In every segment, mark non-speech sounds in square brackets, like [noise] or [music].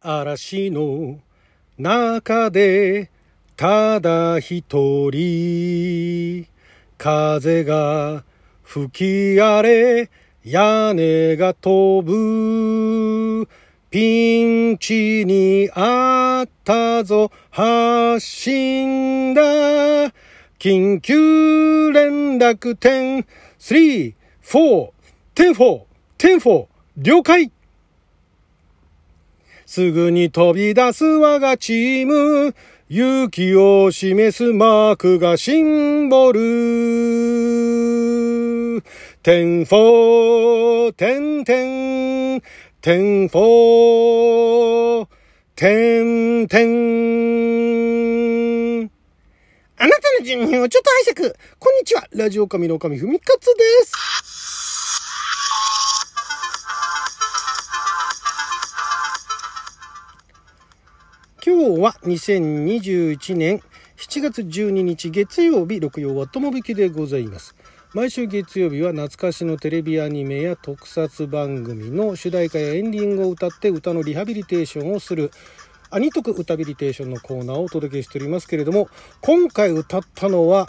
嵐の中でただ一人風が吹き荒れ屋根が飛ぶ。ピンチにあったぞ発進だ。緊急連絡点3、4、10、4、10、4了解。すぐに飛び出す我がチーム。勇気を示すマークがシンボル。 ten four、ten ten、ten four、ten ten。あなたの順位をちょっと拝借。こんにちは。ラジオ神の神ふみかつです。今日は2021年7月12日月曜日六曜は友引きでございます。毎週月曜日は懐かしのテレビアニメや特撮番組の主題歌やエンディングを歌って歌のリハビリテーションをするアニトク歌ビリテーションのコーナーをお届けしておりますけれども今回歌ったのは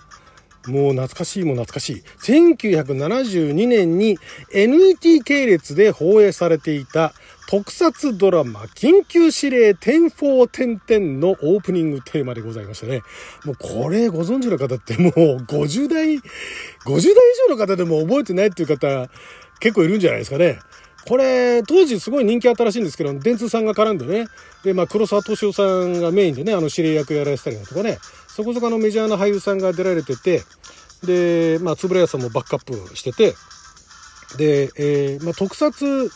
もう懐かしいも懐かしい。1972年に NET 系列で放映されていた特撮ドラマ、緊急指令天宝点々のオープニングテーマでございましたね。もうこれご存知の方ってもう50代、50代以上の方でも覚えてないっていう方結構いるんじゃないですかね。これ、当時すごい人気あったらしいんですけど、電通さんが絡んでね、で、まあ、黒沢敏夫さんがメインでね、あの、指令役やられてたりだとかね、そこそこのメジャーな俳優さんが出られてて、で、まあ、円谷さんもバックアップしてて、で、えー、まあ、特撮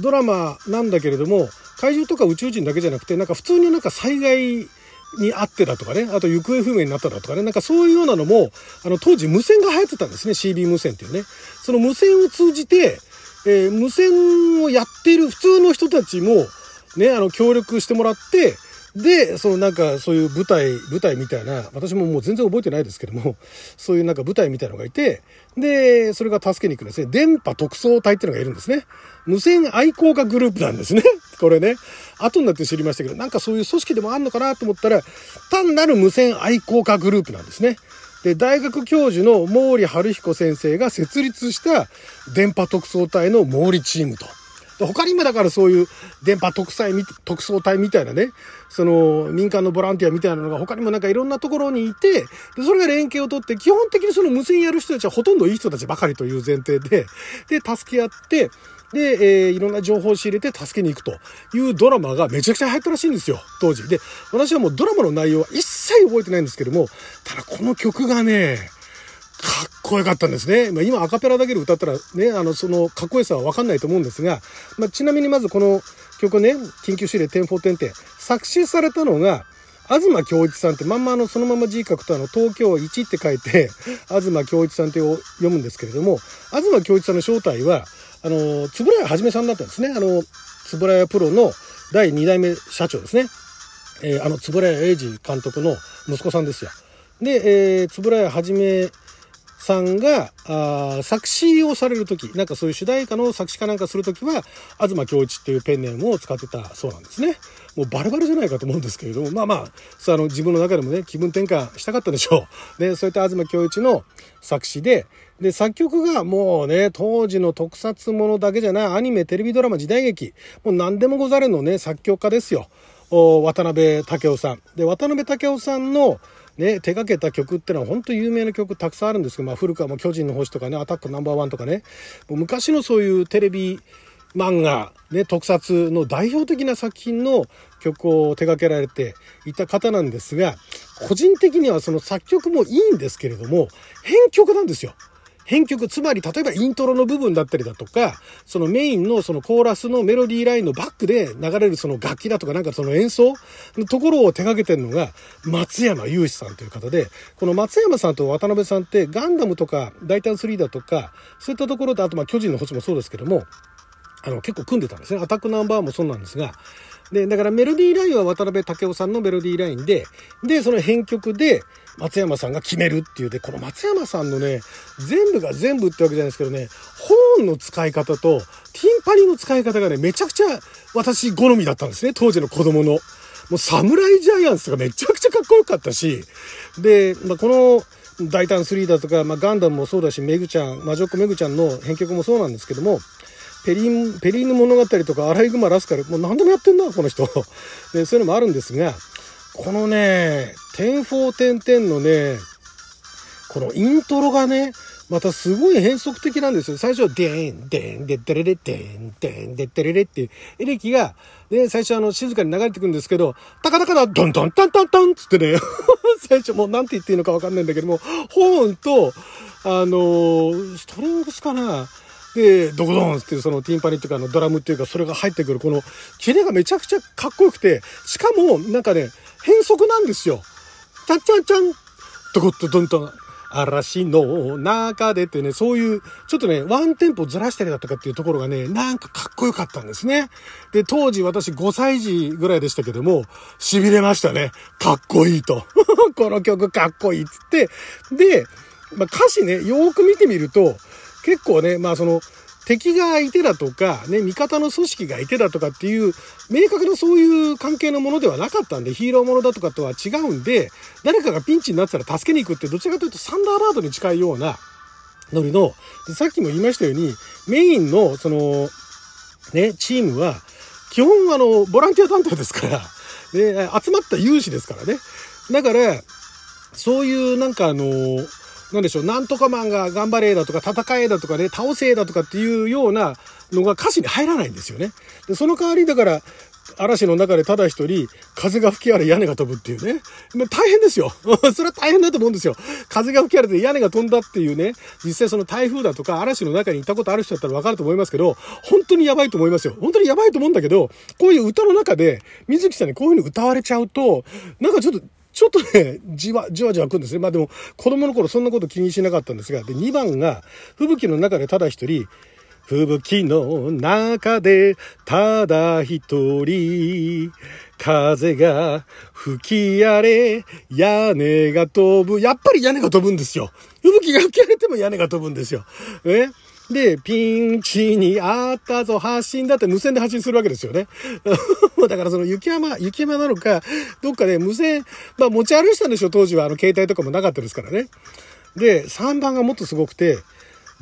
ドラマなんだけれども、怪獣とか宇宙人だけじゃなくて、なんか普通になんか災害にあってだとかね、あと行方不明になっただとかね、なんかそういうようなのも、あの当時無線が流行ってたんですね、CB 無線っていうね。その無線を通じて、えー、無線をやっている普通の人たちも、ね、あの協力してもらって、で、そのなんかそういう舞台、舞台みたいな、私ももう全然覚えてないですけども、[laughs] そういうなんか舞台みたいのがいて、で、それが助けに行くんですね。電波特捜隊っていうのがいるんですね。無線愛好家グループなんですね。[laughs] これね。後になって知りましたけど、なんかそういう組織でもあんのかなと思ったら、単なる無線愛好家グループなんですね。で、大学教授の毛利春彦先生が設立した電波特捜隊の毛利チームと。他にもだからそういう電波特裁、特捜隊みたいなね、その民間のボランティアみたいなのが他にもなんかいろんなところにいて、で、それが連携をとって、基本的にその無線やる人たちはほとんどいい人たちばかりという前提で、で、助け合って、で、えー、いろんな情報を仕入れて助けに行くというドラマがめちゃくちゃ流行ったらしいんですよ、当時。で、私はもうドラマの内容は一切覚えてないんですけども、ただこの曲がね、かっこよかったんですね。まあ、今アカペラだけで歌ったらね、あの、そのかっこよさはわかんないと思うんですが、まあ、ちなみにまずこの曲ね、緊急指令点4点って作詞されたのが、東京一さんってまんまあのそのまま字書くとあの東京1って書いて [laughs] 東京一さんって読むんですけれども東京一さんの正体はあの円谷はじめさんだったんですね。あの円谷プロの第2代目社長ですね、えー、あの円谷英二監督の息子さんですよ。で、えー、円谷はじめさんが、あ作詞をされるとき、なんかそういう主題歌の作詞かなんかするときは、東京一っていうペンネームを使ってたそうなんですね。もうバレバレじゃないかと思うんですけれども、まあまあ、あの自分の中でもね、気分転換したかったでしょう。で、そういった東京一の作詞で、で、作曲がもうね、当時の特撮ものだけじゃない、アニメ、テレビドラマ、時代劇、もう何でもござるのね、作曲家ですよ。渡辺武雄さん。で、渡辺武雄さんの、ね、手掛けた曲ってのは本当有名な曲たくさんあるんですけど、まあ、古川も巨人の星とかね、アタックナンバーワンとかね、もう昔のそういうテレビ漫画、ね、特撮の代表的な作品の曲を手掛けられていた方なんですが、個人的にはその作曲もいいんですけれども、編曲なんですよ。編曲、つまり例えばイントロの部分だったりだとか、そのメインのそのコーラスのメロディーラインのバックで流れるその楽器だとかなんかその演奏のところを手掛けてるのが松山雄志さんという方で、この松山さんと渡辺さんってガンダムとか大胆3だとか、そういったところで、あとまあ巨人の星もそうですけども、あの結構組んでたんですね。アタックナンバーもそうなんですが、で、だからメロディーラインは渡辺武雄さんのメロディーラインで、で、その編曲で、松山さんが決めるっていうで、この松山さんのね、全部が全部ってわけじゃないですけどね、ホーンの使い方と、ティンパニの使い方がね、めちゃくちゃ私好みだったんですね、当時の子供の。もう侍ジャイアンツがめちゃくちゃかっこよかったし、で、まあ、この、大胆3だとか、まあ、ガンダムもそうだし、メグちゃん、魔女っ子メグちゃんの編曲もそうなんですけども、ペリン、ペリーヌ物語とか、アライグマラスカル、もう何でもやってんな、この人。で、そういうのもあるんですが、このね、点4点点のね、このイントロがね、またすごい変則的なんですよ。最初は、デーン、デーン、デッテレレ、デーン、デーン、デレレっていうエレキが、ね、最初あの、静かに流れてくるんですけど、タカタカタ、ドンドンタンタンタンつってね、最初もうなんて言っていいのかわかんないんだけども、ホーンと、あのストリングスかなで、ドコドンっていうそのティンパニっていうかあのドラムっていうかそれが入ってくるこのキレがめちゃくちゃかっこよくて、しかもなんかね、変則なんですよ。チャンチャンチャン、ドコッとドンとン、嵐の中でってね、そういう、ちょっとね、ワンテンポずらしたりだとかっていうところがね、なんかかっこよかったんですね。で、当時私5歳児ぐらいでしたけども、痺れましたね。かっこいいと。[laughs] この曲かっこいいっつって。で、まあ、歌詞ね、よーく見てみると、結構ね、まあその、敵がいてだとか、ね、味方の組織がいてだとかっていう、明確なそういう関係のものではなかったんで、ヒーローものだとかとは違うんで、誰かがピンチになってたら助けに行くって、どちらかというとサンダーバードに近いようなノリの、さっきも言いましたように、メインの、その、ね、チームは、基本あの、ボランティア団体ですから、ね、集まった有志ですからね。だから、そういうなんかあの、なんでしょう、なんとかマンが頑張れだとか、戦えだとかね、倒せだとかっていうようなのが歌詞に入らないんですよね。で、その代わりだから、嵐の中でただ一人、風が吹き荒れ屋根が飛ぶっていうね。大変ですよ。[laughs] それは大変だと思うんですよ。風が吹き荒れて屋根が飛んだっていうね、実際その台風だとか嵐の中にいたことある人だったらわかると思いますけど、本当にやばいと思いますよ。本当にやばいと思うんだけど、こういう歌の中で、水木さんにこういう風に歌われちゃうと、なんかちょっと、ちょっとね、じわ、じわじわくんですね。まあでも、子供の頃そんなこと気にしなかったんですが、で、2番が、吹雪の中でただ一人、吹雪の中でただ一人、風が吹き荒れ、屋根が飛ぶ。やっぱり屋根が飛ぶんですよ。吹雪が吹き荒れても屋根が飛ぶんですよ。ね。で、ピンチにあったぞ、発信だって無線で発信するわけですよね。[laughs] だからその雪山、雪山なのか、どっかで無線、まあ持ち歩いてたんでしょ、当時は。あの携帯とかもなかったですからね。で、3番がもっとすごくて、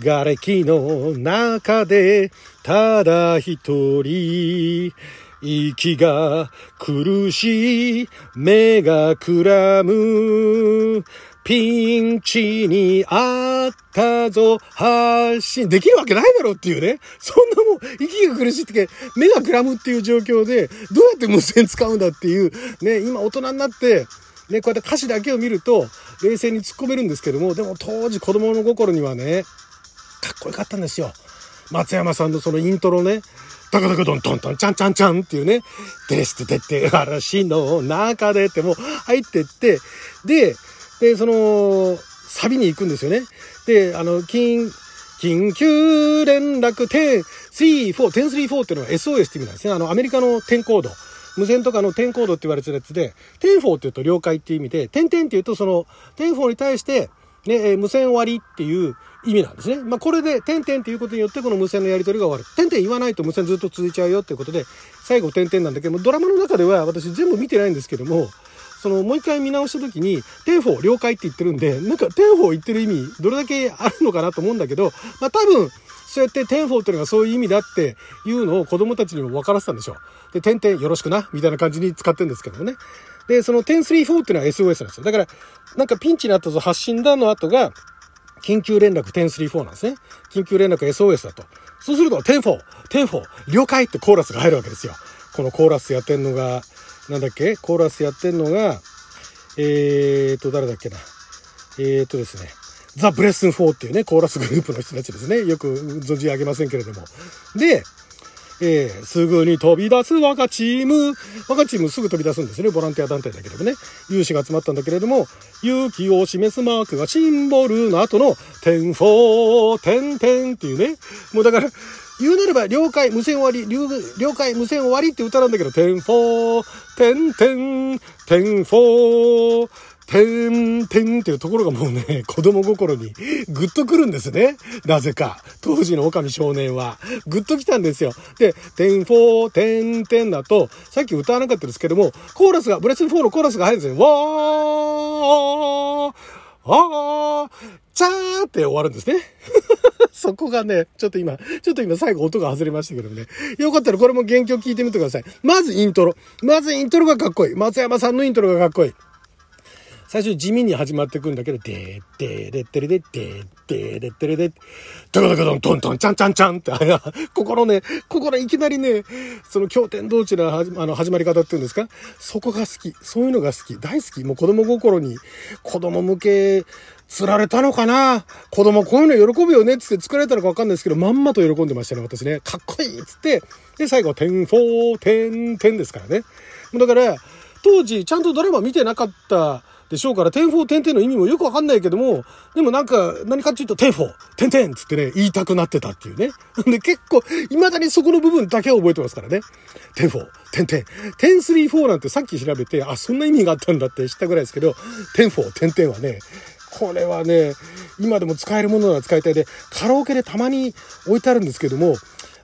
瓦礫の中で、ただ一人、息が苦しい、目がくらむ、ピンチにあったぞ、発信。できるわけないだろうっていうね。そんなもん、息が苦しいって、目がくらむっていう状況で、どうやって無線使うんだっていう、ね、今大人になって、ね、こうやって歌詞だけを見ると、冷静に突っ込めるんですけども、でも当時子供の心にはね、かっこよかったんですよ。松山さんのそのイントロね、ダカダカドントントンチャンチャンチャンっていうね、ですっててって嵐の中でってもう入ってって、で、で、その、サビに行くんですよね。で、あの、緊、緊急連絡10、3、4、1034っていうのは SOS って意味なんですね。あの、アメリカの10コード。無線とかの10コードって言われてるやつで、10-4って言うと了解っていう意味で、 ten ten って言うとその、10-4に対して、ね、え、無線終わりっていう意味なんですね。まあ、これで、 ten ten っていうことによってこの無線のやり取りが終わる。 ten ten 言わないと無線ずっと続いちゃうよっていうことで、最後 ten ten なんだけども、ドラマの中では私全部見てないんですけども、そのもう一回見直した時に、 ten four 了解って言ってるんで、なんか ten four 言ってる意味、どれだけあるのかなと思うんだけど、まあ多分、そうやって ten four っていうのがそういう意味だっていうのを子供たちにも分からせたんでしょう。で、点々よろしくな、みたいな感じに使ってるんですけどもね。で、その1034っていうのは SOS なんですよ。だから、なんかピンチになったぞ、発信だの後が、緊急連絡1034なんですね。緊急連絡 SOS だと。そうすると、10-4、10-4、了解ってコーラスが入るわけですよ。このコーラスやってんのが、なんだっけ？コーラスやってんのが、えーと、誰だっけな？えーとですね。ザ・ブレッスン4っていうね、コーラスグループの人たちですね。よく存じ上げませんけれども。で、えー、すぐに飛び出す我がチーム。我がチームすぐ飛び出すんですね。ボランティア団体だけどもね。有志が集まったんだけれども、勇気を示すマークがシンボルの後の、 ten four、ten ten っていうね。もうだから、言うなれば、了解、無線終わり、了解、無線終わりって歌なんだけど、 ten four、ten ten、ten four、ten ten っていうところがもうね、子供心にグッとくるんですね。なぜか。当時の狼少年は。グッと来たんですよ。で、 ten four、ten ten だと、さっき歌わなかったですけども、コーラスが、ブレス4のコーラスが入るんですよ。わー、わー、チャーって終わるんですね。そこがね、ちょっと今、ちょっと今最後音が外れましたけどね。よかったらこれも原曲聞いてみてください。まずイントロ。まずイントロがかっこいい。松山さんのイントロがかっこいい。最初地味に始まってくんだけど、でー、でー、でってれで、でー、でー、でってれで、ドカドカドントントン、ちゃんちゃんちゃんって、ここのね、ここのいきなりね、その経典同地のあの始まり方っていうんですか、そこが好き。そういうのが好き。大好き。もう子供心に、子供向け、釣られたのかな？子供こういうの喜ぶよね？っつって作られたのかわかんないですけど、まんまと喜んでましたね、私ね。かっこいいっつって。で、最後、点4、点、点ですからね。だから、当時、ちゃんとドラマ見てなかったでしょうから、点4点々の意味もよくわかんないけども、でもなんか、何かっていうと、点4、点々つってね、言いたくなってたっていうね。[laughs] で、結構、未だにそこの部分だけは覚えてますからね。点4、点々。点3、4なんてさっき調べて、あ、そんな意味があったんだって知ったぐらいですけど、点4、点々はね、これはね、今でも使えるものなら使いたいで、カラオケでたまに置いてあるんですけども、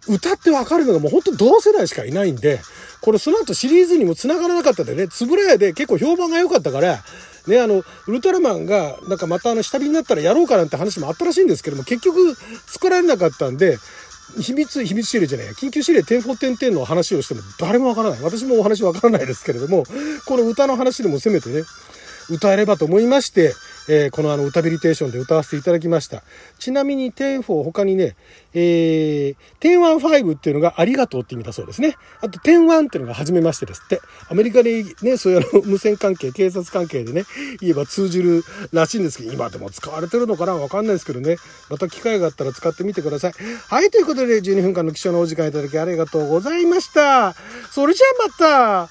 歌ってわかるのがもうほんと同世代しかいないんで、これその後シリーズにも繋がらなかったでね、つぶらやで結構評判が良かったから、ね、あの、ウルトラマンが、なんかまたあの、下火になったらやろうかなんて話もあったらしいんですけども、結局作られなかったんで、秘密、秘密指令じゃないや、緊急指令点4点々の話をしても誰もわからない。私もお話わからないですけれども、この歌の話でもせめてね、歌えればと思いまして、えー、このあの歌ビリテーションで歌わせていただきました。ちなみに ten four 他にね、えー、 ten one 5っていうのがありがとうって意味だそうですね。あと ten one っていうのが初めましてですって。アメリカでね、そういうあの無線関係、警察関係でね、言えば通じるらしいんですけど、今でも使われてるのかなわかんないですけどね。また機会があったら使ってみてください。はい、ということで12分間の貴重なお時間いただきありがとうございました。それじゃあまた